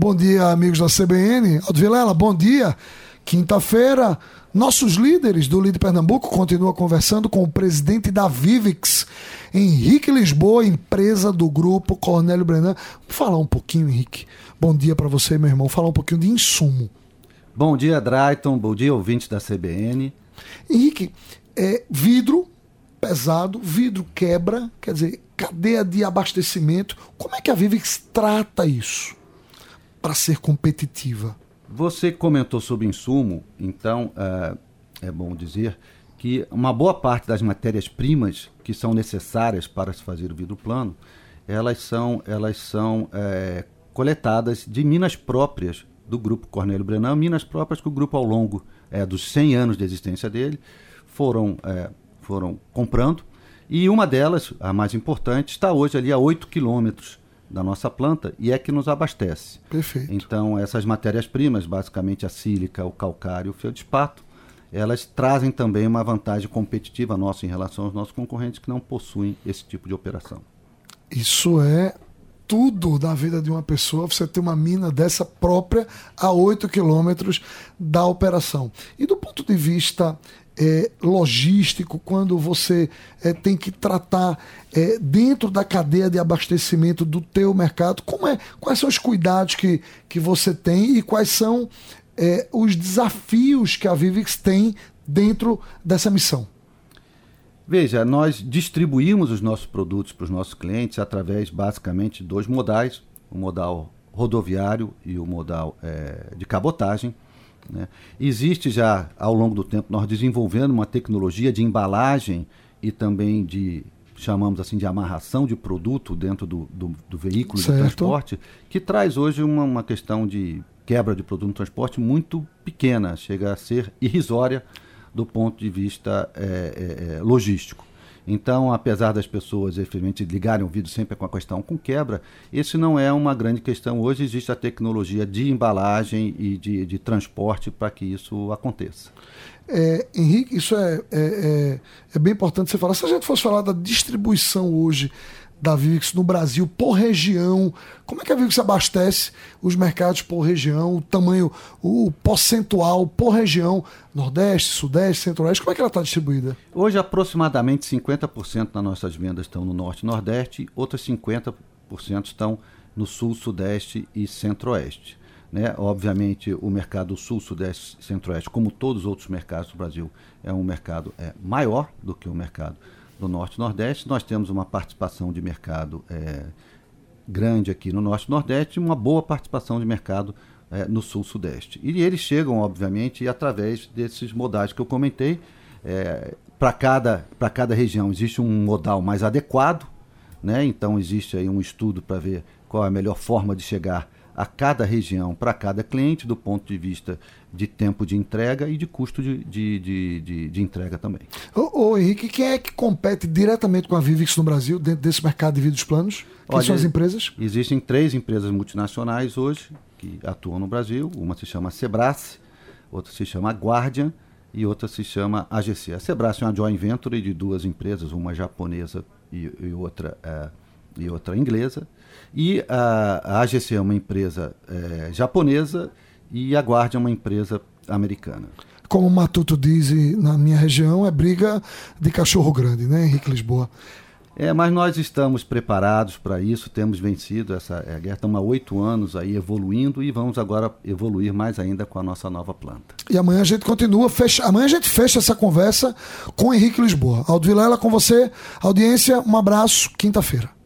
Bom dia, amigos da CBN. Aldo Vilela, bom dia. Quinta-feira, nossos líderes do Líder Pernambuco continuam conversando com o presidente da Vivix, Henrique Lisboa, empresa do grupo Cornélio Brenan. Vamos falar um pouquinho, Henrique. Bom dia para você, meu irmão. Falar um pouquinho de insumo. Bom dia, Drayton. Bom dia, ouvintes da CBN. Henrique, é, vidro pesado, vidro quebra, quer dizer, cadeia de abastecimento. Como é que a Vivix trata isso? Para ser competitiva. Você comentou sobre insumo, então é, é bom dizer que uma boa parte das matérias-primas que são necessárias para se fazer o vidro plano, elas são, elas são é, coletadas de minas próprias do grupo Cornélio Brenan, minas próprias que o grupo ao longo é, dos 100 anos de existência dele foram, é, foram comprando, e uma delas, a mais importante, está hoje ali a 8 quilômetros da nossa planta e é que nos abastece. Perfeito. Então, essas matérias-primas, basicamente a sílica, o calcário e o feldspato, elas trazem também uma vantagem competitiva nossa em relação aos nossos concorrentes que não possuem esse tipo de operação. Isso é tudo da vida de uma pessoa, você ter uma mina dessa própria a 8 quilômetros da operação. E do ponto de vista é, logístico, quando você é, tem que tratar é, dentro da cadeia de abastecimento do teu mercado, como é, quais são os cuidados que, que você tem e quais são é, os desafios que a Vivix tem dentro dessa missão? Veja, nós distribuímos os nossos produtos para os nossos clientes através basicamente dois modais, o modal rodoviário e o modal é, de cabotagem. Né? Existe já, ao longo do tempo, nós desenvolvendo uma tecnologia de embalagem e também de, chamamos assim, de amarração de produto dentro do, do, do veículo certo. de transporte, que traz hoje uma, uma questão de quebra de produto no transporte muito pequena, chega a ser irrisória do ponto de vista é, é, logístico. Então, apesar das pessoas efetivamente ligarem o vídeo sempre com a questão com quebra, isso não é uma grande questão. Hoje existe a tecnologia de embalagem e de, de transporte para que isso aconteça. É, Henrique, isso é, é, é, é, bem importante você falar. Se a gente fosse falar da distribuição hoje da Vivix no Brasil por região? Como é que a Vivix abastece os mercados por região, o tamanho, o percentual por região, Nordeste, Sudeste, Centro-Oeste, como é que ela está distribuída? Hoje, aproximadamente 50% das nossas vendas estão no Norte e Nordeste, outras 50% estão no Sul, Sudeste e Centro-Oeste. Né? Obviamente, o mercado Sul, Sudeste Centro-Oeste, como todos os outros mercados do Brasil, é um mercado é, maior do que o mercado do Norte e Nordeste. Nós temos uma participação de mercado é, grande aqui no Norte e Nordeste e uma boa participação de mercado é, no Sul-Sudeste. E eles chegam, obviamente, através desses modais que eu comentei. É, para cada, cada região existe um modal mais adequado, né? então existe aí um estudo para ver qual é a melhor forma de chegar a cada região, para cada cliente, do ponto de vista de tempo de entrega e de custo de, de, de, de, de entrega também. Ô, ô, Henrique, quem é que compete diretamente com a Vivix no Brasil, dentro desse mercado de vidros planos? Quem Olha, são as empresas? Existem três empresas multinacionais hoje que atuam no Brasil. Uma se chama Sebrace, outra se chama Guardian e outra se chama AGC. A Sebrace é uma joint venture de duas empresas, uma japonesa e, e outra, é, e outra inglesa. E a, a AGC é uma empresa é, japonesa e a Guardia é uma empresa americana. Como o Matuto diz na minha região, é briga de cachorro grande, né, Henrique Lisboa? É, mas nós estamos preparados para isso, temos vencido essa é, guerra, estamos há oito anos aí evoluindo e vamos agora evoluir mais ainda com a nossa nova planta. E amanhã a gente continua, fecha, amanhã a gente fecha essa conversa com Henrique Lisboa. Aldo Vilela com você, audiência, um abraço, quinta-feira.